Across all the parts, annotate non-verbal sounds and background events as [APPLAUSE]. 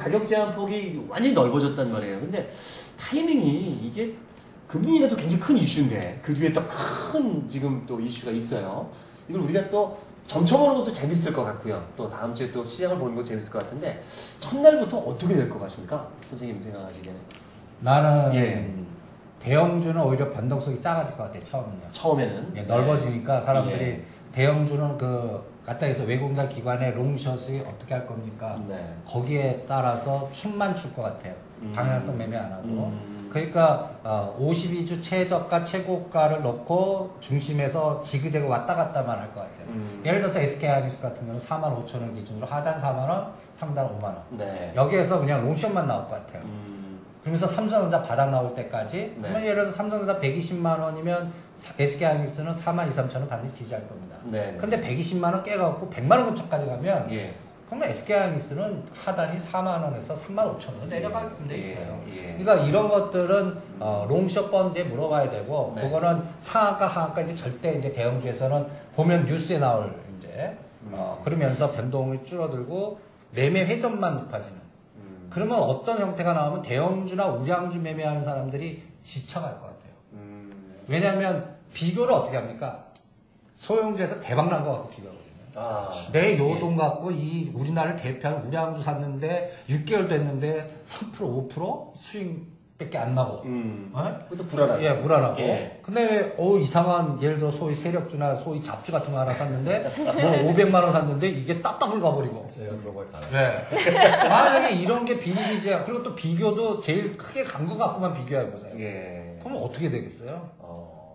가격 제한 폭이 완전히 넓어졌단 말이에요. 근데 타이밍이 이게 금리인가도 굉장히 큰 이슈인데 그 뒤에 또 큰 지금 또 이슈가 있어요. 이걸 우리가 또 점쳐보는 것도 재밌을 것 같고요. 또 다음 주에 또 시장을 보는 것도 재밌을 것 같은데 첫날부터 어떻게 될 것 같습니까? 선생님 생각하시기에는 나는 예. 대형주는 오히려 변동성이 작아질 것 같아 처음은요. 처음에는 예, 넓어지니까 사람들이 예. 대형주는 그 갖다 해서 외국인과 기관의 롱숏이 어떻게 할 겁니까? 네. 거기에 따라서 춤만 출 것 같아요. 음. 방향성 매매 안 하고. 음. 그러니까 어, 52주 최저가 최고가를 넣고 중심에서 지그재그 왔다 갔다만 할 것 같아요. 음. 예를 들어서 SK하이닉스 같은 경우는 4만 5천 원 기준으로 하단 4만 원, 상단 5만 원. 네. 여기에서 그냥 long short만 나올 것 같아요. 음. 그러면서 삼성전자 바닥 나올 때까지 네. 그러면 예를 들어서 삼성전자 120만 원이면 SK하이닉스는 4만 2, 3천 원 반드시 지지할 겁니다. 네. 근데 120만 원 깨갖고 100만 원 근처까지 가면 예. 그러면 SK하이닉스는 하단이 4만 원에서 3만 5천 원 내려가게 돼 있어요. 예. 예. 그러니까 이런 것들은 어, 롱숏 펀드에 물어봐야 되고 네. 그거는 상하가 하하가 이제 절대 이제 대형주에서는 보면 뉴스에 나올 이제 음. 어, 그러면서 변동이 줄어들고 매매 회전만 높아지는 음. 그러면 어떤 형태가 나오면 대형주나 우량주 매매하는 사람들이 지쳐갈 것 같아요. 음. 왜냐하면 비교를 어떻게 합니까? 소형주에서 대박 난것 같고 비교하거든요. 아. 내 요돈 갖고 이 우리나라를 대표하는 우량주 샀는데 6개월 됐는데 3% 5% 수익밖에 안 나고 음. 어? 그것도 불안하고. 예, 불안하고. 예. 근데 어 이상한 예를 들어 소위 세력주나 소위 잡주 같은 거 하나 샀는데 뭐 500만 원 샀는데 이게 딱딱을 가버리고. 제가 그런 걸. 예. [LAUGHS] 만약에 이런 게 비리기제 그리고 또 비교도 제일 크게 간것 갖고만 비교해 보세요. 예. 그러면 어떻게 되겠어요?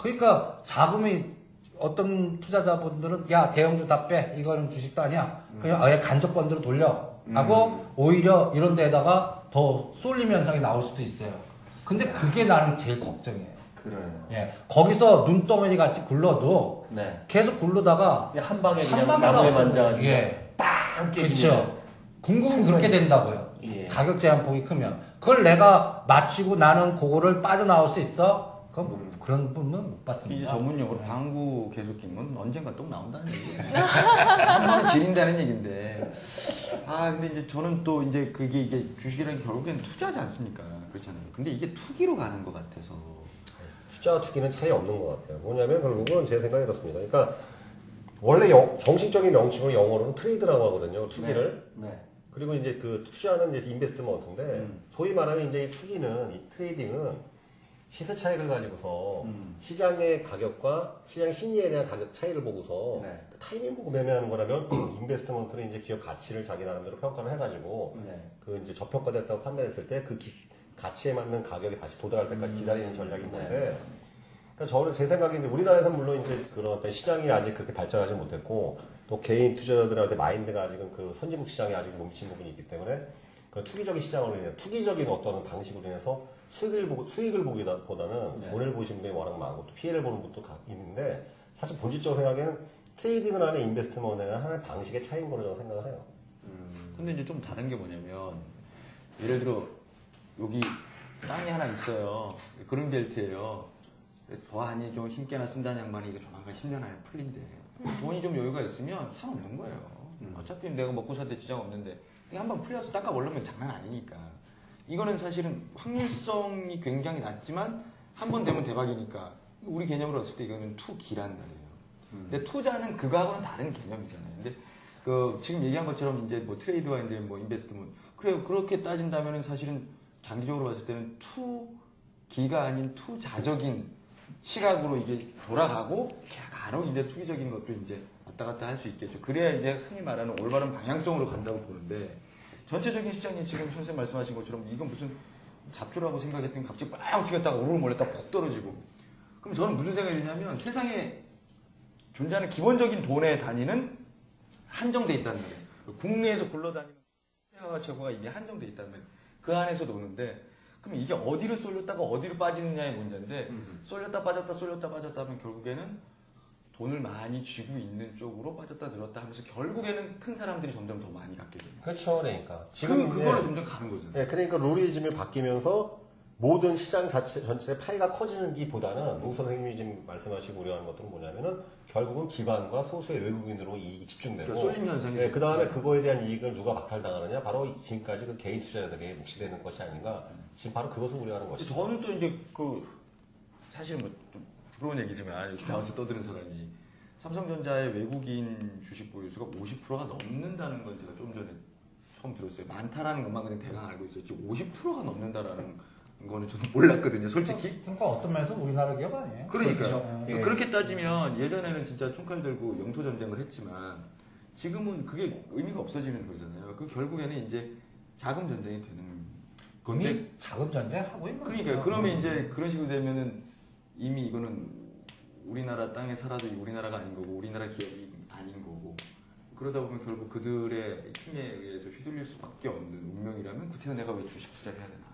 어. 그러니까 자금이 어떤 투자자분들은 야 대형주 다 빼 이거는 주식도 아니야 그냥 아예 간접 펀드로 돌려 하고 오히려 이런 데다가 더 쏠림 현상이 나올 수도 있어요 근데 그게 나는 제일 걱정이에요 그래요. 예 거기서 눈덩어리 같이 굴러도 네. 계속 굴러다가 한 방에 한 그냥 방에 나무에 나오죠. 만져가지고 예. 빵 깨지면. 그렇죠 궁금은 그렇게 된다고요 예. 가격 제한폭이 크면 그걸 내가 맞추고 나는 그거를 빠져나올 수 있어 그건 뭐 그런 분은 못 이제 봤습니다 전문용어로 방구 개속김은 언젠가 또 나온다는 얘기예요. 한 번은 지린다는 얘기인데. 아, 근데 이제 저는 또 이제 그게 이게 주식이라는 게 결국엔 투자지 않습니까? 그렇잖아요. 근데 이게 투기로 가는 것 같아서. 투자와 투기는 차이 없는 것 같아요. 뭐냐면 결국은 제 생각이 이렇습니다. 그러니까 원래 영- 정식적인 명칭으로 영어로는 트레이드라고 하거든요. 투기를. 네. 그리고 이제 그 투자는 이제 investment인데 음. 소위 말하면 이제 이 투기는 이 trading은 시세 차익을 가지고서 음. 시장의 가격과 시장 심리에 대한 가격 차이를 보고서 네. 그 타이밍 보고 매매하는 거라면 [CLEARS THROAT] investment는 이제 기업 가치를 자기 나름대로 평가를 해가지고 네. 그 이제 저평가됐다고 판단했을 때 그 가치에 맞는 가격이 다시 도달할 때까지 기다리는 전략인 건데 그러니까 저는 제 생각에 이제 우리나라에서는 물론 이제 그런 어떤 시장이 아직 그렇게 발전하지 못했고 또 개인 투자자들한테 마인드가 아직은 그 선진국 시장에 아직 멈춘 부분이 있기 때문에 그런 투기적인 시장으로 인해 투기적인 어떤 방식으로 인해서 수익을 보고 수익을 보기보다는 네. 돈을 보시는 분들이 워낙 많고 또 피해를 보는 분도 가- 있는데 사실 본질적으로 생각에는 trading을 하는 investment는 하나의 방식의 차이인 거로 저는 생각을 해요. 근데 이제 좀 다른 게 뭐냐면 예를 들어 여기 땅이 하나 있어요. 그린벨트예요. 보안이 좀 힘께나 쓴다는 양반이 이거 조만간 10년 안에 풀린대. 돈이 좀 여유가 있으면 상관없는 거예요. 어차피 내가 먹고 살때 지장 없는데 이게 한번 풀려서 닦아보려면 장난 아니니까. 이거는 사실은 확률성이 굉장히 낮지만 한 번 되면 대박이니까 우리 개념으로 봤을 때 이거는 투기란 말이에요. 근데 투자는 그거하고는 다른 개념이잖아요. 근데 그 지금 얘기한 것처럼 이제 뭐 트레이드와 이제 뭐 인베스트먼트 그래요. 그렇게 따진다면은 사실은 장기적으로 봤을 때는 투기가 아닌 투자적인 시각으로 이제 돌아가고 간혹 이제 투기적인 것도 이제 왔다 갔다 할 수 있겠죠. 그래야 이제 흔히 말하는 올바른 방향성으로 간다고 보는데 전체적인 시장이 지금 선생님 말씀하신 것처럼 이건 무슨 잡주라고 생각했더니 갑자기 빡 튀겼다가 오르고 몰렸다가 훅 떨어지고 그럼 저는 무슨 생각이 드냐면 세상에 존재하는 기본적인 돈의 단위는 한정돼 있다는 말이에요. 국내에서 굴러다니는 최고가 이미 한정돼 있다는 말이에요. 그 안에서 노는데 그럼 이게 어디로 쏠렸다가 어디로 빠지느냐의 문제인데 쏠렸다 빠졌다 쏠렸다 빠졌다 하면 결국에는 돈을 많이 쥐고 있는 쪽으로 빠졌다 늘었다 하면서 결국에는 큰 사람들이 점점 더 많이 갖게 됩니다. 그렇죠, 그러니까 지금 지금 그걸로 예. 점점 가는 거잖아요. 네, 그러니까 좀 바뀌면서 모든 시장 자체 전체의 파이가 커지는 기보다는 무 선생님이 지금 말씀하시고 우려하는 것들은 뭐냐면은 결국은 기관과 소수의 외국인으로 이익이 집중되고 그러니까 쏠림 현상이 네, 그 다음에 그거에 대한 이익을 누가 박탈당하느냐 바로 지금까지 그 개인 투자자들에게 몫이되는 것이 아닌가 지금 바로 그것을 우려하는 것이죠. 저는 또 이제 그 사실 뭐 좀 부러운 얘기지만 여기 나와서 떠드는 사람이 삼성전자의 외국인 주식 보유수가 50%가 넘는다는 건 제가 좀 전에 처음 들었어요. 많다라는 것만 그냥 대강 알고 있었지 50%가 넘는다라는 거는 저는 몰랐거든요, 솔직히. 그러니까 어떤 면에서 우리나라 기업 아니에요? 그러니까 그렇죠. 예. 그렇게 따지면 예전에는 진짜 총칼 들고 영토 전쟁을 했지만 지금은 그게 의미가 없어지는 거잖아요. 그 결국에는 이제 자금 전쟁이 되는 건데 자금 전쟁 하고 있는 그러니까 거죠. 그러면 이제 그런 식으로 되면은 이미 이거는 우리나라 땅에 살아도 우리나라가 아닌 거고 우리나라 기업이 아닌 거고 그러다 보면 결국 그들의 힘에 의해서 휘둘릴 수밖에 없는 운명이라면 구태여 내가 왜 주식 투자를 해야 되나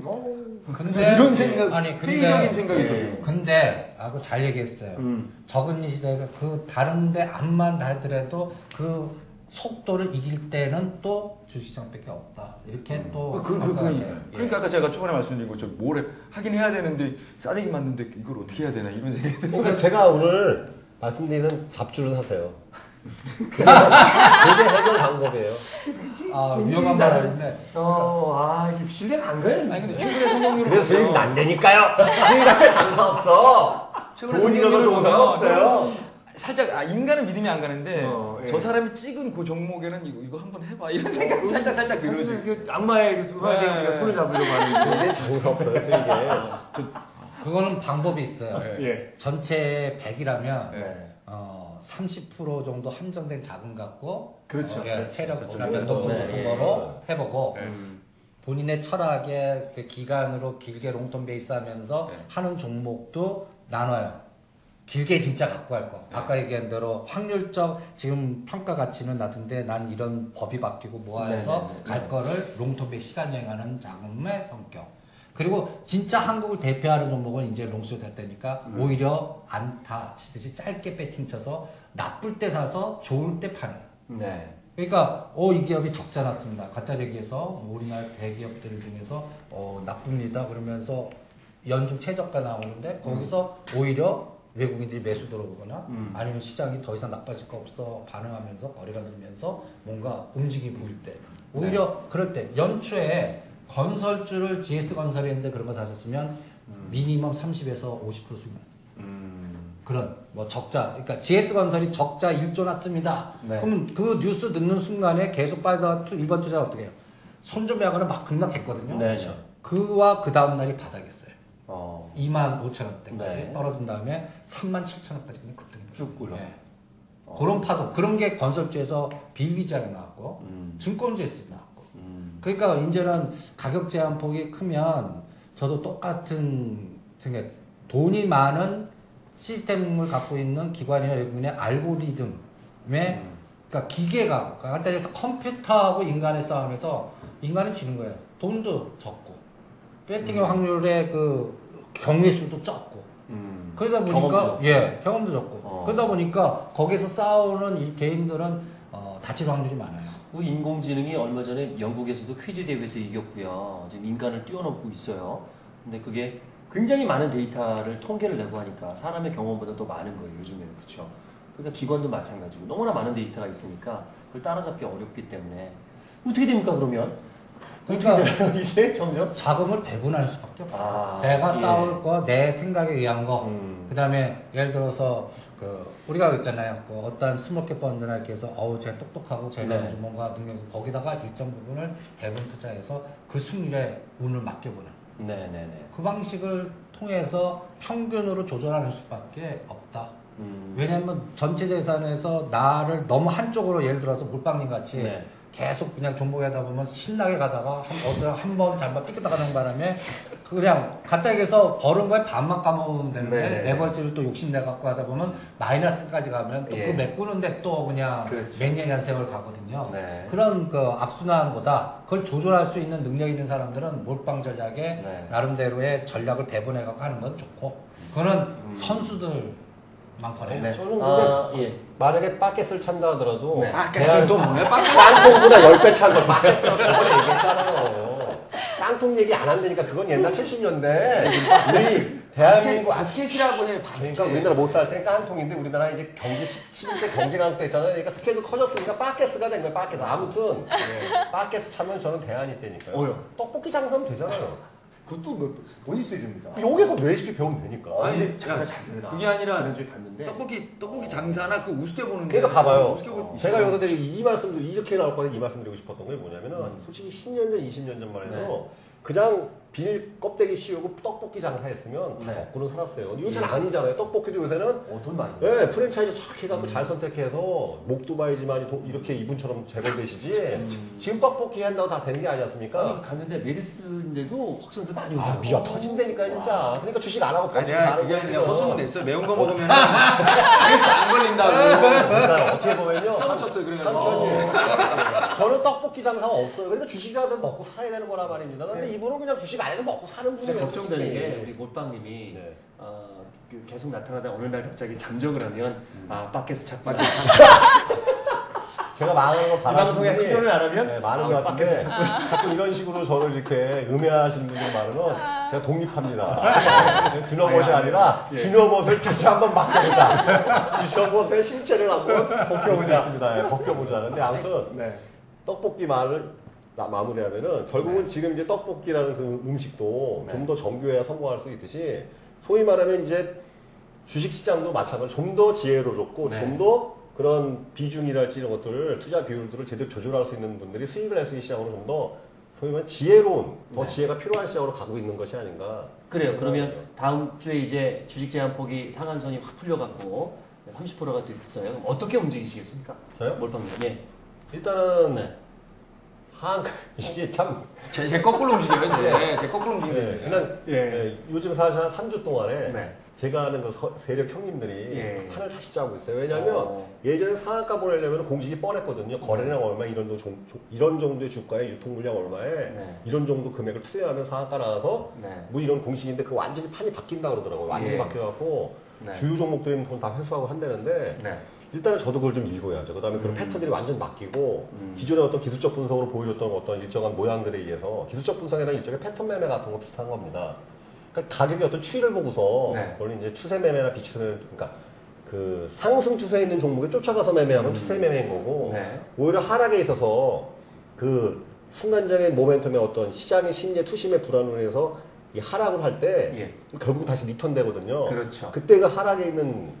어, 근데 [LAUGHS] 이런 생각 아니 근데 회의적인 생각이 예. 근데 아그 잘 얘기했어요. 음. 적은 시대에서 그 다른데 암만 달더라도 그 속도를 이길 때는 또 주식시장밖에 없다. 이렇게 또 그, 그, 그, 할것 그, 같아요. 그러니까 아까 제가 초반에 말씀드린 것처럼 뭘 해- 하긴 해야 되는데 싸대기 맞는데 이걸 어떻게 해야 되나 이런 생각이 들어요. 그러니까 제가 오늘 말씀드리는 잡주를 사세요. 그게, [LAUGHS] 그게 해결 방법이에요. 아 위험한 말 아닌데 어, 아, 이게 신뢰가 안 가요. 아니 근데 최근에 성공률을 그래서 수익이 난다니까요. 수익 앞에 장사 없어. 최근에 돈 잃어도 좋은 사람 보면 없어요. 살짝 아, 인간은 믿음이 안 가는데 어, 예. 저 사람이 찍은 그 종목에는 이거 이거 한번 해봐 이런 생각 살짝 살짝 들거든요. 그 악마의 그 순간에 네. 우리가 손을 잡으려고 하는데. [LAUGHS] 근데 장사 없어요, 수익에. 그거는 방법이 있어요. 네. 예. 전체 100이라면 네. 어, 30% 정도 함정된 자금 갖고 그렇죠. 어, 예, 그렇죠. 세력 변동성 예. 거로 해보고 네. 본인의 철학에 그 기간으로 길게 롱텀 베이스 하면서 네. 하는 종목도 나눠요. 길게 진짜 갖고 갈 거. 아까 얘기한 대로 확률적 지금 평가 가치는 낮은데 난 이런 법이 바뀌고 뭐 해서 네, 네, 네. 갈 거를 베이스 시간 여행하는 자금의 성격. 그리고 진짜 한국을 대표하는 종목은 이제 롱스 됐다니까 음. 오히려 안타 치듯이 짧게 배팅 쳐서 나쁠 때 사서 좋을 때 파는. 네. 그러니까 어 이 기업이 적자 났습니다. 갖다 대기해서 우리나라 대기업들 중에서 어 나쁩니다. 그러면서 연중 최저가 나오는데 거기서 오히려 외국인들이 매수 들어오거나 음. 아니면 시장이 더 이상 나빠질 거 없어 반응하면서 거래가 늘면서 뭔가 움직임이 보일 때 오히려 그럴 때 연초에 건설주를 GS 건설이 했는데 그런 거 사셨으면 minimum 30에서 50% 수익 났습니다. 음. 그런 뭐 적자 그러니까 GS 건설이 적자 1조 났습니다. 네. 그러면 그 뉴스 듣는 순간에 계속 투 일반 투자 어떻게 해요? 손좀 야가는 막 급락했거든요. 네, 네. 그와 그 다음 날이 바닥이었어요. 어. 2만 5천 원대까지 네. 떨어진 다음에 3만 7천 원까지 그냥 급등이 쭉 올라. 네. 그런 파도 그런 게 건설주에서 비비자가 나왔고 음. 증권주에서도 나왔고 음. 그러니까 이제는 가격 제한 폭이 크면 저도 똑같은 생각 돈이 많은 시스템을 갖고 있는 기관이나 외국인의 알고리즘에 그러니까 기계가 그러니까 간단히 해서 컴퓨터하고 인간의 싸움에서 인간은 지는 거예요. 돈도 적고 배팅의 확률의 그 경우의 수도 적고 음. 그러다 보니까 경험도 적고. 예 경험도 적고 어. 그러다 보니까 거기서 싸우는 이 개인들은 어, 다칠 확률이 많아요. 그 인공지능이 얼마 전에 영국에서도 퀴즈 대회에서 이겼고요. 지금 인간을 뛰어넘고 있어요. 근데 그게 굉장히 많은 데이터를 통계를 내고 하니까 사람의 경험보다 더 많은 거예요. 요즘에는 그렇죠. 그러니까 기관도 마찬가지고 너무나 많은 데이터가 있으니까 그걸 따라잡기 어렵기 때문에 어떻게 됩니까 그러면? 그러니까 이게 점점 자금을 배분할 수밖에 없어. 아, 내가 예. 싸울 거, 내 생각에 의한 거. 음. 그다음에 예를 들어서 그 우리가 있잖아요. 그 어떤 small cap 펀드나 이렇게 해서 어우 쟤 똑똑하고 쟤는 네. 좀 뭔가 능력 거기다가 일정 부분을 배분 투자해서 그 승률에 운을 맡겨보는 네네네. 그 방식을 통해서 평균으로 조절하는 수밖에 없다. 음. 왜냐하면 전체 재산에서 나를 너무 한쪽으로 예를 들어서 몰빵님 같이 네. 계속 그냥 종목에 하다 보면 신나게 가다가 어떤 한번 잘못 삐끗다 가는 바람에 그냥 갖다 얘기해서 버는 거에 반만 까먹으면 되는데 네네. 레버리지를 또 욕심내 갖고 하다 보면 마이너스까지 가면 또 예. 그 메꾸는데 또 그냥 그렇죠. 몇 년이나 세월 가거든요. 네. 그런 그 악순환보다 그걸 조절할 수 있는 능력 있는 사람들은 몰빵 전략에 네. 나름대로의 전략을 배분해 갖고 하는 건 좋고 그거는 선수들 많거든요. 음. 네. 저는 근데 아, 예. 만약에 바켓을 찬다 하더라도 네. 대한 또 뭐야? 깡통보다 10배 찬거 바켓으로 [LAUGHS] 저번에 얘기했잖아요. 깡통 얘기 안 한다니까 그건 옛날 70년대 우리 대한민국 바스켓이라고 해. 바스켓. 그러니까 우리나라 못살땐 깡통인데 우리나라 이제 경제 11대 경제 강국 때잖아요. 그러니까 스케줄 커졌으니까 빠켓스가 된 거예요. 빠켓. 아무튼 빠켓스 차면 저는 대안이 때니까요. 어요? 떡볶이 장사하면 되잖아요. 그것도 뭐 본인 스타일입니다. 여기서 레시피 배우면 되니까. 아니, 근데 장사 야, 잘 되더라. 그게 아니라 지난주에 갔는데 떡볶이 떡볶이 장사나 그 우습게 보는 그러니까 봐봐요. 우습게 보 제가 여기서 드리 이 말씀들 이렇게 나올 거는 이 말씀드리고 싶었던 게 뭐냐면은 솔직히 10년 전, 20년 전만 해도 그냥 비닐 껍데기 씌우고 떡볶이 장사했으면 다 네. 먹고는 살았어요. 요새는 아니잖아요. 떡볶이도 요새는 어, 돈 많이. 네. 예, 프랜차이즈 싹 해갖고 잘 선택해서 목두바이지만이 도- 이렇게 이분처럼 재벌되시지 지금 떡볶이 한다고 다 되는 게 아니지 않습니까? 아니 갔는데 메르스인데도 확진들 많이 오더라고. 아, 미어 터진다니까요, 진짜. 그러니까 주식 안 하고 내가 사는 그게 거지. 아니라 허소문 냈어. 매운 거 먹으면 그래서 [LAUGHS] 안 걸린다고. 그러니까 어떻게 보면요. 써붙였어요. 그래가지고. 저는 떡볶이 장사가 없어요. 그러니까 주식이라도 먹고 살아야 되는 거란 말입니다. 근데 이분은 그냥 주식 안 해도 먹고 사는 분이에요. 걱정되는. 게 우리 몰빵님이 네. 어, 그 계속 나타나다 어느 날 갑자기 잠적을 하면 아 빠켓스 찾고 [LAUGHS] 제가 망하는 걸 이 바라시는 방송에 분이 출연을 안 하면 네, 많은 아, 것 같은데 자꾸 이런 식으로 저를 이렇게 음해하시는 분들이 많으면 제가 독립합니다. 네, 준호봇이 아니라 준호봇을 다시 한번 맡겨보자. 준호봇의 신체를 한번 [LAUGHS] 벗겨보자. 네, 벗겨보자. 근데 아무튼 네. 떡볶이 말을 나- 마무리하면은 결국은 지금 이제 떡볶이라는 그 음식도 네. 좀더 정교해야 성공할 수 있듯이 소위 말하면 이제 주식 시장도 마찬가지로 좀 더 지혜로워졌고 네. 좀더 그런 비중이랄지 이런 것들을 투자 비율들을 제대로 조절할 수 있는 분들이 수익을 낼 수 있는 시장으로 좀 더 소위 말하면 지혜로운 더 네. 지혜가 필요한 시장으로 가고 있는 것이 아닌가 그래요. 그러면 다음 주에 이제 주식 제한 폭이 상한선이 확 풀려갖고 30%가 됐어요. 그럼 어떻게 움직이시겠습니까? 저요? 몰빵님. 예. 일단은 네. 한 [LAUGHS] 이게 참 제, 제 거꾸로 움직여요. 제, 네. 제 거꾸로 예, 움직여요. 그냥 예. 예, 요즘 사실 한 3주 동안에 네. 제가 아는 그 서- 세력 형님들이 예. 판을 다시 짜고 있어요. 왜냐하면 어. 예전에 상한가 보내려면 공식이 뻔했거든요. 거래량 얼마 이런 도 종- 종- 이런 정도의 주가에 유통 물량 얼마에 네. 이런 정도 금액을 투여하면 상한가 나와서 네. 뭐 이런 공식인데 그 완전히 판이 바뀐다 그러더라고요. 완전히 예. 바뀌어갖고 네. 주요 종목들은 돈 다 회수하고 한다는데 네. 일단은 저도 그걸 좀 읽어야죠. 그 다음에 그런 패턴들이 완전 바뀌고 음. 기존의 어떤 기술적 분석으로 보여줬던 어떤 일정한 모양들에 의해서 기술적 분석이랑 일종의 패턴 매매 같은 거 비슷한 겁니다. 그러니까 가격의 어떤 추이를 보고서 네. 그걸 이제 추세 매매나 비추세 매매, 그러니까 그 상승 추세에 있는 종목에 쫓아가서 매매하면 추세 매매인 거고 음. 네. 오히려 하락에 있어서 그 순간적인 모멘텀의 어떤 시장의 심리의 투심의 불안으로 인해서 이 하락을 할때 예. 결국 다시 리턴 되거든요. 그렇죠. 그때 그 하락에 있는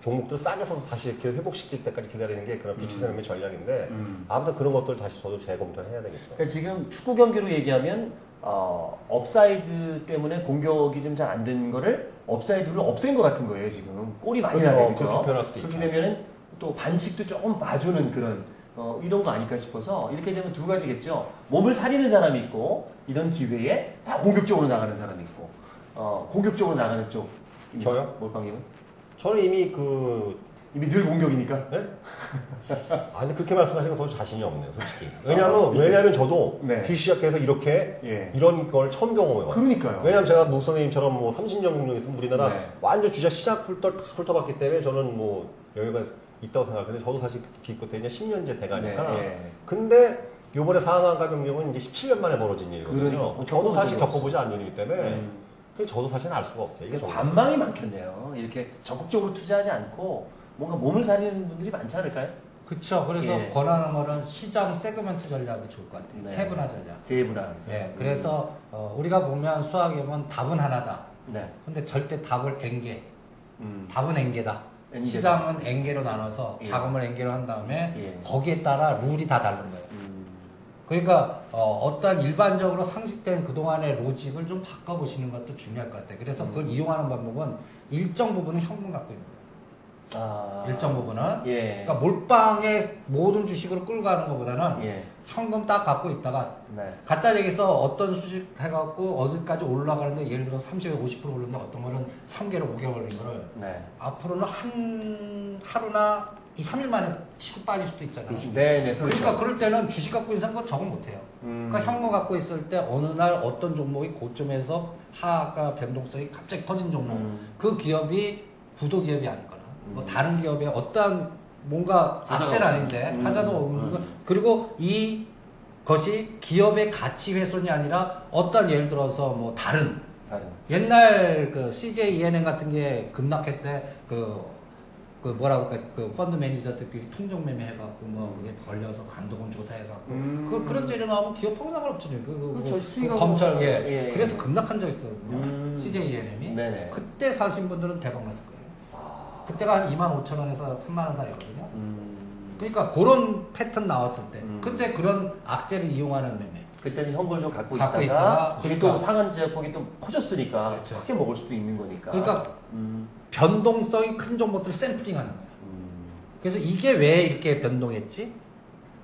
종목들 싸게 사서 다시 이렇게 회복시킬 때까지 기다리는 게 그런 비추세 매매 전략인데 음. 아무튼 그런 것들 다시 저도 재검토해야 되겠죠. 그러니까 지금 축구 경기로 얘기하면 어, 오프사이드 때문에 공격이 좀 잘 안 된 거를 오프사이드를 없앤 것 같은 거예요 지금 골이 많이 그렇죠. 나요 그죠? 그렇게 표현할 수도 그렇게. 되면은 또 반칙도 조금 봐주는 그런 어, 이런 거 아닐까 싶어서 이렇게 되면 두 가지겠죠 몸을 사리는 사람이 있고 이런 기회에 다 공격적으로 나가는 사람이 있고 어, 공격적으로 나가는 쪽 저요? 몰빵님은 저는 이미 그 이미 늘 공격이니까 네? [LAUGHS] 아 근데 그렇게 말씀하시는 건 저도 자신이 없네요, 솔직히. 왜냐하면 왜냐하면 저도 네. 주시작해서 이렇게 예 이런 걸 처음 경험해요. 그러니까요 왜냐면 제가 무 선생님처럼 뭐 30년 공룡 있으면 우리나라 네. 완전 주식 시작 훑어, 훑어봤기 때문에 저는 뭐 여유가 있다고 생각하는데 저도 사실 기껏해 이제 10년째 돼가니까. 네, 예. 근데 요번에 상한가 변경은 이제 17년 만에 벌어진 일이거든요. 그러니까. 저도 사실 겪어보지 않은 일이기 때문에 음. 그래서 저도 사실은 알 수가 없어요. 이게 정말. 관망이 많겠네요 이렇게 적극적으로 투자하지 않고 뭔가 몸을 사리는 분들이 많지 않을까요? 그렇죠. 그래서 예. 권하는 거는 시장 세그멘트 전략이 좋을 것 같아요. 네. 세분화 전략. 세분화 예, 그래서 어, 우리가 보면 수학에 보면 답은 하나다. 네. 근데 절대 답을 N개, 음. 답은 N개다. N개다. 시장은 N개로 나눠서 예. 자금을 N개로 한 다음에 예. 거기에 따라 룰이 다 다른 거예요. 음. 그러니까 어, 떤 일반적으로 상식된 그동안의 로직을 좀 바꿔보시는 것도 중요할 것 같아요. 그래서 그걸 음. 이용하는 방법은 일정 부분은 현금 갖고 있는 거예요. 아. 일정 부분은. 예. 그러니까 몰빵에 모든 주식으로 끌고 가는 것보다는 예. 현금 딱 갖고 있다가 네. 갖다 대기서 어떤 수식 해갖고 어디까지 올라가는데 예를 들어 30에 50% 오르는데 어떤 거는 3개월, 5개월 걸린 거를 네. 앞으로는 한 하루나 2, 3일 만에 치고 빠질 수도 있잖아요. 네, 네. 그렇죠. 그러니까 그럴 때는 주식 갖고 있는 사람 건 적응 못해요. 음. 그러니까 현금 갖고 있을 때 어느 날 어떤 종목이 고점에서 하가 변동성이 갑자기 커진 종목 음. 그 기업이 부도 기업이 아니거나 뭐 음. 다른 기업에 어떠한 뭔가 악재는. 아닌데 음. 하자도 없는 거 음. 그리고 이 것이 기업의 가치 훼손이 아니라 어떤 예를 들어서 뭐 다른 다른. 옛날 그 CJ ENM 같은 게 급락할 때그 그 뭐라고 할까 그 펀드 매니저들끼리 통정 매매 해갖고 뭐 그게 걸려서 감독원 조사해갖고 음. 그 그런 재료 나오면 기업하고 상관없잖아요. 그, 그, 그렇죠. 그 검찰 예. 예, 예. 그래서 급락한 적이 있거든요. 음. CJ ENM이 네네. 그때 사신 분들은 대박 났을 거예요. 아. 그때가 한 2만 5천 원에서 3만 원 사이거든요. 음. 그러니까 그런 패턴 나왔을 때 음. 그때 그런 악재를 이용하는 매매. 그때는 현금을 좀 갖고, 갖고 있다가, 있다가 그게 그러니까- 또 상한 제약폭이 또 커졌으니까 그렇죠. 크게 먹을 수도 있는 거니까. 그러니까 음. 변동성이 큰 정보들 샘플링하는. 음. 그래서 이게 왜 이렇게 변동했지?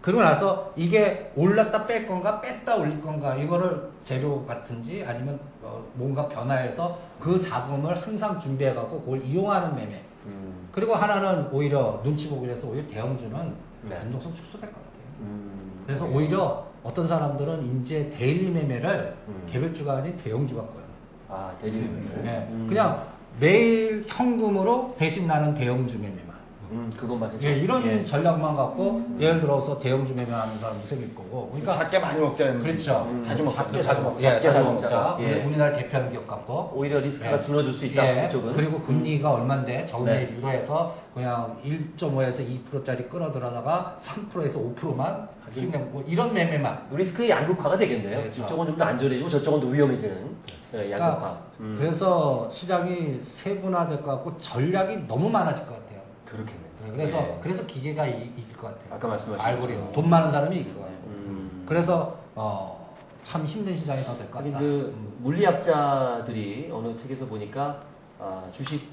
그러고 나서 이게 올랐다 뺄 건가 뺐다 올릴 건가 이거를 재료 같은지 아니면 어, 뭔가 변화해서 그 자금을 항상 준비해 갖고 그걸 이용하는 매매. 음. 그리고 하나는 오히려 눈치 보기 위해서 오히려 대형주는 네. 변동성 축소될 것 같아요. 음. 그래서 오히려 어떤 사람들은 이제 데일리 매매를 음. 개별주가 아닌 대형주가 거예요. 아, 대리매매. 예, 음. 그냥 매일 현금으로 대신 나는 대형주 매매만. 음, 그것만 해줘. 예, 이런 예. 전략만 갖고 예를 들어서 대형 주 매매하는 사람도 생길 거고. 그러니까 작게 많이 먹자. 그렇죠. 음. 자주 먹자. 작게 자주 먹자. 작게 예, 자주 자주 먹자. 예. 우리 우리나라 대표하는 기업 같고. 오히려 리스크가 예. 줄어들 수 있다. 예, 그쪽은. 그리고 금리가 얼마인데 적응이 네. 유도해서 그냥 1.5에서 2%짜리 끌어들어다가 3%에서 5%만 수익 내고 이런 매매만. 리스크의 양극화가 되겠네요. 그렇죠. 이쪽은 좀 더 안전해지고 저쪽은 더 위험해지는 예, 양극화. 그러니까 음. 그래서 시장이 세분화될 것 같고 전략이 너무 많아질 것 같아요. 그렇겠네요. 네, 그래서 예. 그래서 기계가 이, 이길 것 같아요. 아까 말씀하신 알고리즘. 돈 많은 사람이 이길 거예요. 음. 그래서 어, 참 힘든 시장이 더 될 것 같다. 그 음. 물리학자들이 어느 책에서 보니까 아, 주식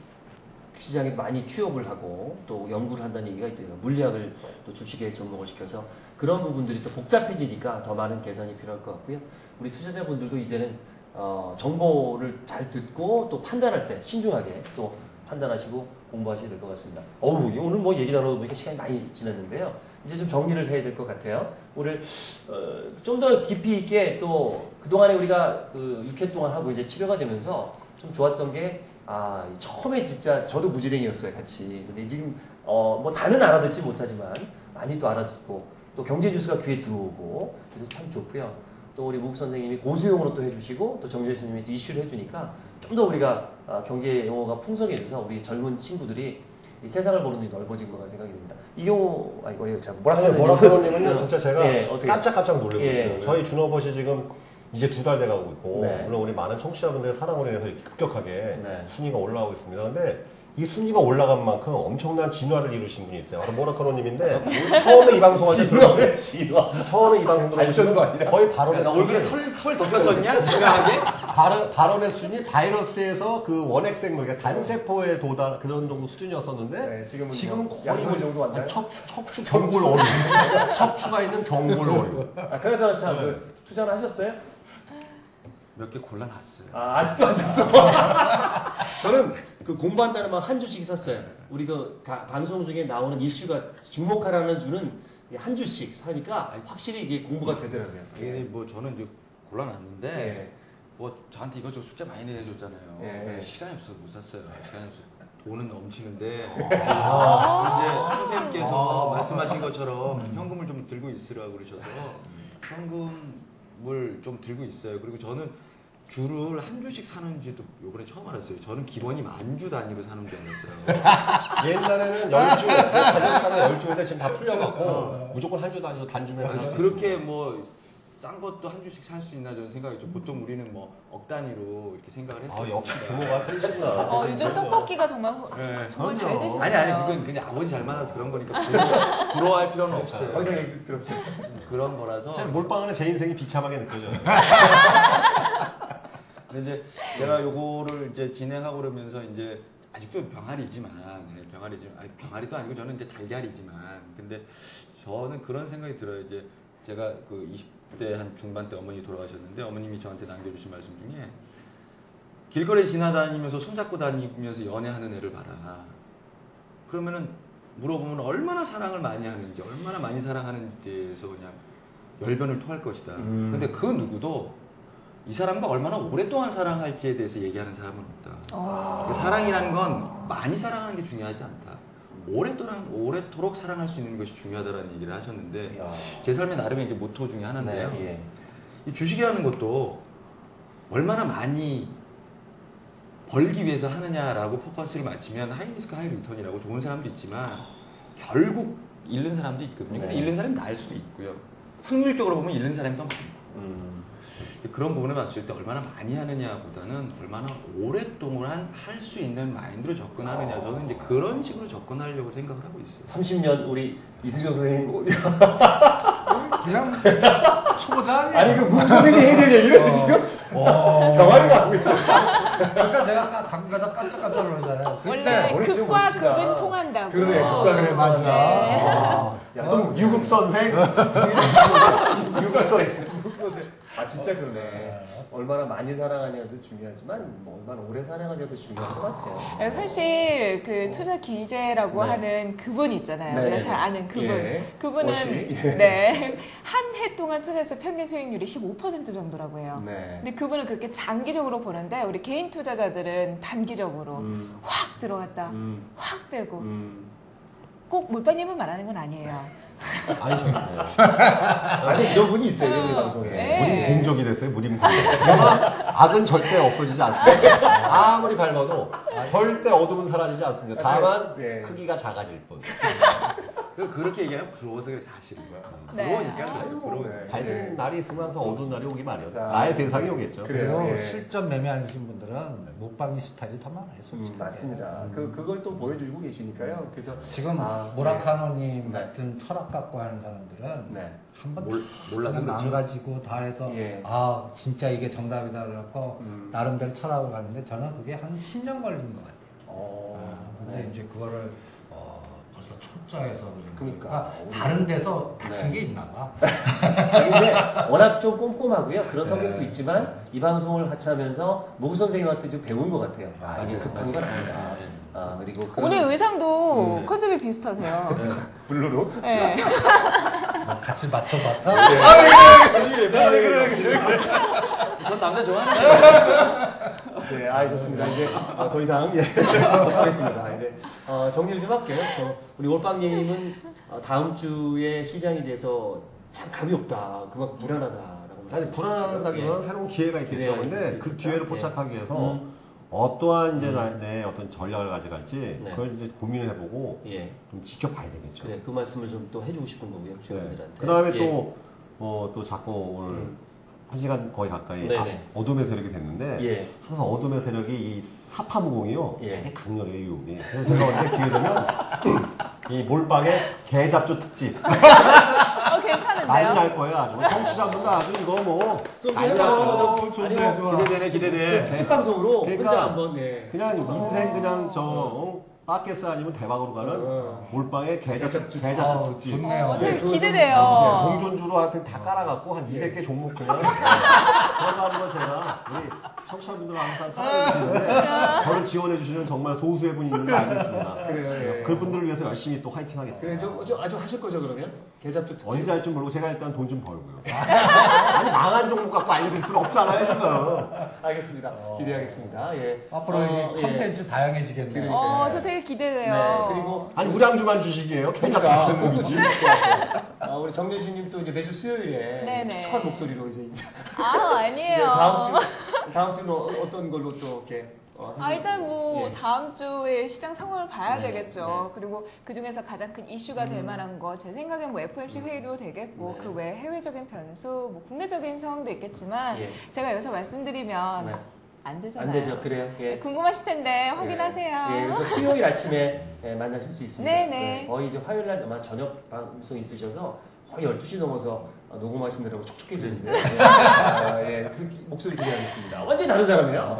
시장에 많이 취업을 하고 또 연구를 한다는 얘기가 있대요. 물리학을 또 주식에 접목을 시켜서 그런 부분들이 또 복잡해지니까 더 많은 계산이 필요할 것 같고요. 우리 투자자분들도 이제는 어, 정보를 잘 듣고 또 판단할 때 신중하게 또 판단하시고 공부하셔야 될 것 같습니다. 어우, 이 오늘 뭐 얘기 나눠보니까 시간이 많이 지났는데요. 이제 좀 정리를 해야 될 것 같아요. 오늘 어, 좀 더 깊이 있게 또 그동안에 우리가 그 6회 동안 하고 이제 치료가 되면서 좀 좋았던 게 아, 처음에 진짜 저도 무지랭이였어요, 같이. 근데 지금 어, 뭐 다는 알아듣지 못하지만 많이 또 알아듣고 또 경제 뉴스가 귀에 들어오고 그래서 참 좋고요. 또 우리 묵 선생님이 고수용어로 또 해주시고 또 정재 선생님이 또 이슈를 해주니까 좀 더 우리가 아, 경제 용어가 풍성해져서 우리 젊은 친구들이 이 세상을 보는 눈이 넓어진 거가 생각이 듭니다. 이경호 뭐라 아니 하는 모라토로님은요 진짜 제가 예, 어떻게 깜짝깜짝 놀라고 예. 있어요. 저희 준호버시 지금 이제 두 달 돼가고 있고 네. 물론 우리 많은 청취자분들의 사랑으로 인해서 급격하게 네. 순위가 올라가고 있습니다. 근데 이 순위가 올라간 만큼 엄청난 진화를 이루신 분이 있어요. 바로 모라토로님인데 처음에 이 방송할 때 들어보시면 진화. 처음에 이 방송 발전도 들어보시면 아니라. 거의 발언의 야, 나 얼굴에 순위 털, 털 덮였었냐? 지나하게? 발언, 발언의 순위 바이러스에서 그 원핵생물 그러니까 단세포에 도달 그런 정도 수준이었었는데 네, 지금은요? 지금은 거의 뭐 정도 왔나요? 척, 척추 경골 어류 척추가 있는 경골 어류 아, 그나저나 참, 네. 그, 투자는 하셨어요? 몇 개 골라놨어요. 아, 아직도 안 샀어. [LAUGHS] 저는 그 공부한다는 말한 주씩 샀어요. 우리 그 가- 방송 중에 나오는 이슈가 주목하라는 주는 이한 주씩 사니까 확실히 이게 공부가 되더라고요. 이게 뭐 저는 이제 골라놨는데 예. 뭐 저한테 이것저것 숫자 많이 내줬잖아요. 예. 근데 시간이 없어서 못 샀어요. 시간이 없어서 돈은 넘치는데 아. 이제 선생님께서 말씀하신 것처럼 현금을 좀 들고 있으라고 그러셔서 현금 을좀 들고 있어요. 그리고 저는 주를 한 주씩 사는지도 요번에 처음 알았어요. 저는 기본이 만주 단위로 사는 줄 알았어요. [LAUGHS] 옛날에는 열주 가격가나 열주인데 지금 다 풀려갖고 무조건 한 주 단위로 단주면 아니, 그렇게 뭐 싼 것도 한 주씩 살 수 있나 저는 생각했죠. 보통 우리는 뭐 억 단위로 이렇게 생각을 아 했었어요. 역시 규모가 틀리시구나 어, 요즘 떡볶이가 정말 호- 네. 정말 잘 그럼요. 되시네요. 아니 아니 그건 그냥 아버지 잘 만나서 그런 거니까 부러워, 부러워할 필요는 없어요. 더 이상 얘기 필요 없어요. [LAUGHS] 그런 거라서. 참 몰빵 안에 제 인생이 비참하게 느껴져요 [LAUGHS] 근데 이제 제가 요거를 이제 진행하고 그러면서 이제 아직도 병아리지만 네, 병아리지만 아니 병아리도 아니고 저는 이제 달걀이지만 근데 저는 그런 생각이 들어요. 이제 제가 그 20대 한 중반 때 어머니 돌아가셨는데 어머님이 저한테 남겨주신 말씀 중에 길거리 지나다니면서 손잡고 다니면서 연애하는 애를 봐라. 그러면은 물어보면 얼마나 사랑을 많이 하는지 얼마나 많이 사랑하는지에 대해서 그냥 열변을 토할 것이다. 음. 근데 그 누구도 이 사람과 얼마나 오랫동안 사랑할지에 대해서 얘기하는 사람은 없다. 어. 그 사랑이라는 건 많이 사랑하는 게 중요하지 않다. 오랫도록 오랫도록 사랑할 수 있는 것이 중요하다라는 얘기를 하셨는데 야. 제 삶의 나름의 이제 모토 중에 하나인데요. 네, 예. 이 주식이라는 것도 얼마나 많이 벌기 위해서 하느냐라고 포커스를 맞추면 high risk high return이라고 좋은 사람도 있지만 결국 잃는 사람도 있거든요. 근데 네. 잃는 사람이 나을 수도 있고요. 확률적으로 보면 잃는 사람이 더 많아요. 음. 그런 부분을 봤을 때 얼마나 많이 하느냐보다는 얼마나 오랫동안 할 수 있는 마인드로 접근하느냐 저는 이제 그런 식으로 접근하려고 생각을 하고 있어요. 30년 우리 이수정 선생님 그냥 초보자? 아니 그문 선생님 해야 될 얘기를 지금 어. 병아리가 하고 있어. 그러니까 제가 딱 가끔 가다 깜짝깜짝 놀라잖아요. 원래 오늘 지금 극과 멋지다. 극은 통한다고. 그러네, 극과 극은 맞아. 네. 아, 야, 너 유급 선생? [LAUGHS] 유급 선생. 아 진짜 그러네. 얼마나 많이 사랑하냐도 중요하지만 뭐 얼마나 오래 사랑하냐도 중요한 것 같아요. 네, 사실 그 투자 기재라고 네. 하는 그분 있잖아요. 네. 우리가 잘 아는 그분. 예. 그분은 워시. 예. 네. [LAUGHS] 한 해 동안 투자해서 평균 수익률이 15% 정도라고 해요. 네. 근데 그분은 그렇게 장기적으로 보는데 우리 개인 투자자들은 단기적으로 음, 확 들어갔다. 음, 확 빼고 음. 꼭 몰빵님을 말하는 건 아니에요. 아니죠. [LAUGHS] 아니 이런 분이 있어요 우리 방송에. 네. 무림 공적이 됐어요. 무림 공적. 그러나 악은 절대 없어지지 않습니다. 아무리 밟아도 절대 어둠은 사라지지 않습니다. 다만 네. 크기가 작아질 뿐. 그- 그렇게 얘기하면 부러워서 그래 사실은. 네. 부러우니까 아유, 그래요. 부러워. 네. 밝은 날이 있으면 항상 어두운 날이 오기 마련. 자. 나의 세상이 오겠죠. 그래요. 예. 실전 매매하신 분들은 목방이 스타일이 더 많아요, 솔직히. 음, 맞습니다. 그 그걸 또 보여주고 계시니까요. 그래서 지금 아, 모라카노님 네. 같은 철학 갖고 하는 사람들은 네. 한번 몰- 몰라서 그렇죠. 망가지고 다 해서 예. 아 진짜 이게 정답이다 그래갖고 음. 나름대로 철학을 가는데 저는 그게 한 10년 걸린 것 같아요. 어, 아, 근데 네. 이제 그거를 어, 벌써 초짜에서 그러니까. 그러니까 다른 데서 다친 네. 게 있나 봐. [LAUGHS] 근데 워낙 좀 꼼꼼하고요. 그런 성격도 네. 있지만 이 방송을 같이 하면서 모 선생님한테 좀 배운 것 같아요. 아, 이게 맞아요. 급한 건 아니다. 아, 그리고 그런 오늘 의상도 음. 컨셉이 비슷하세요. [LAUGHS] 블루로 네. 뭐 같이 맞춰서 왔어? 전 남자 좋아하는 네, 아 좋습니다. 이제 어, 더 이상 예, [LAUGHS] 하겠습니다. 어, 정리를 좀 할게요. 어, 우리 올빵님은 어, 다음 주에 시장에 대해서 참 감이 없다. 그만큼 불안하다라고 아니. 불안하다기보다는 새로운 기회가 있겠죠. 기회가 근데 그수 기회를. 포착하기 위해서 음. 어떠한 이제 나- 내 어떤 전략을 가져갈지 네. 그걸 이제 고민을 해보고 예, 좀 지켜봐야 되겠죠. 그래 그 말씀을 좀 또 해주고 싶은 거고요, 주민들한테. 그 다음에 예. 또, 어, 또 자꾸 오늘 음. 한 시간 거의 가까이 네네. 아, 어둠의 세력이 됐는데 예. 항상 어둠의 세력이 이 사파무공이요 예. 되게 강렬해요 유혹이 그래서 제가 언제 기회 되면 [LAUGHS] 이 몰빵의 개잡주 특집 어, 난리 괜찮은데요? 날 거예요 아주 청취자분들 아주 이거 뭐 난리 날 어, 거예요 좋네, 좋아. 기대되네 기대돼. 특집 방송으로 그러니까 혼자 한번 예. 그냥 인생 그냥 저 어, 빠켓스 아니면 대박으로 가는 어. 몰빵의 개잡주 개잡주 아, 특집 좋네요. 어, 네, 기대돼요. 동전주로 하여튼 다 깔아갖고 한 예. 200개 종목 그냥 [LAUGHS] 들어가는 거 제가 우리 청취자분들 항상 사랑해주시는데 저를 지원해주시는 정말 소수의 분이 있는 거 알고 있습니다. 그래요, 예. 그분들을 위해서 열심히 또 화이팅 하겠습니다. 그래 좀, 좀 아주 하실 거죠 그러면 개잡주 특집. 언제 할줄 모르고 제가 일단 돈 좀 벌고요. [LAUGHS] 아니 망한 종목 갖고 알려드릴 수는 없잖아요 지금. 알겠습니다. 기대하겠습니다. 예. 앞으로 어, 이 컨텐츠 다양해지겠네요. 그러니까. 어, 저 되게 기대돼요. 네, 그리고 아니 우량주만 주식이에요. 그러니까 것 같아요. 아, 우리 정재수님 또 이제 매주 수요일에 네네. 첫 목소리로 이제 인사. 아, 네, 아니에요. 다음 주 다음 주는 어- 어떤 걸로 또 이렇게 어, 아, 일단? 뭐 예. 다음 주에 시장 상황을 봐야 네, 되겠죠. 그리고 그 중에서 가장 큰 이슈가 될 만한 거 제 생각엔 뭐 FOMC 회의도 되겠고 네. 그 외에 해외적인 변수, 뭐 국내적인 상황도 있겠지만 예. 제가 여기서 말씀드리면 네. 안 되잖아요. 안 되죠. 그래요. 예. 궁금하실 텐데 확인하세요. 예, 그래서 수요일 아침에 예, 만나실 수 있습니다. 네네. 거의 이제 화요일 날 아마 저녁 방송 있으셔서 거의 12시 넘어서 어, 녹음하시느라고 촉촉해지는데 예. 아, 예, 그 기- 목소리 기대하겠습니다. 완전히 다른 사람이에요.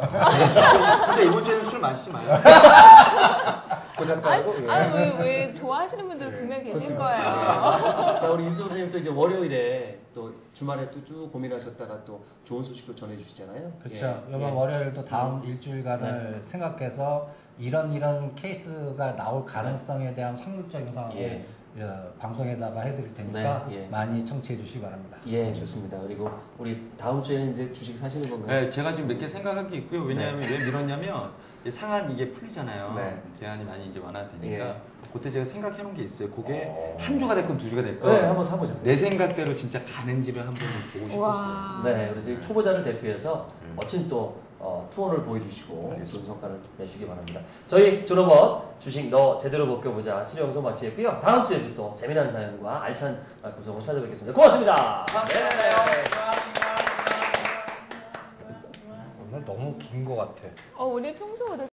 진짜 이번 주에는 술 마시지 마요. [LAUGHS] 고 작가하고. 예. 아, 왜, 왜 좋아하시는 분들 네, 분명히 계실 좋습니다. 거예요. 자, 우리 이수 선생님 또 이제 월요일에 또 주말에 또 쭉 고민하셨다가 또 좋은 소식도 전해주시잖아요. 그렇죠. 예. 이번 예. 월요일도 다음 일주일간을 생각해서 이런 이런 케이스가 나올 가능성에 대한 확률적인 상황을 예. 어, 방송에다가 해드릴 테니까 네, 예. 많이 청취해 주시기 바랍니다. 예, 좋습니다. 그리고 우리 다음 주에는 이제 주식 사시는 건가요? 네, 제가 지금 몇 개 생각한 게 있고요. 왜냐하면 왜 밀었냐면 이 상한 이게 풀리잖아요. 네. 계란이 많이 이제 완화되니까 예. 그때 제가 생각해 놓은 게 있어요. 그게 어. 한 주가 됐건 두 주가 됐건 네, 한번 사보자. 내 생각대로 진짜 가는지를 한번 보고 싶었어요. 와. 네, 그래서 이 초보자를 대표해서 음. 멋진 또 어, 투혼을 보여주시고 알겠습니다. 좋은 성과를 내주시기 바랍니다. 저희 졸업업 주식 너 제대로 벗겨보자 치료 영상 마치겠고요. 다음 주에도 또 재미난 사연과 알찬 구성을 찾아뵙겠습니다. 고맙습니다. 네. 오늘 너무 긴 것 같아. 어, 우리 평소보다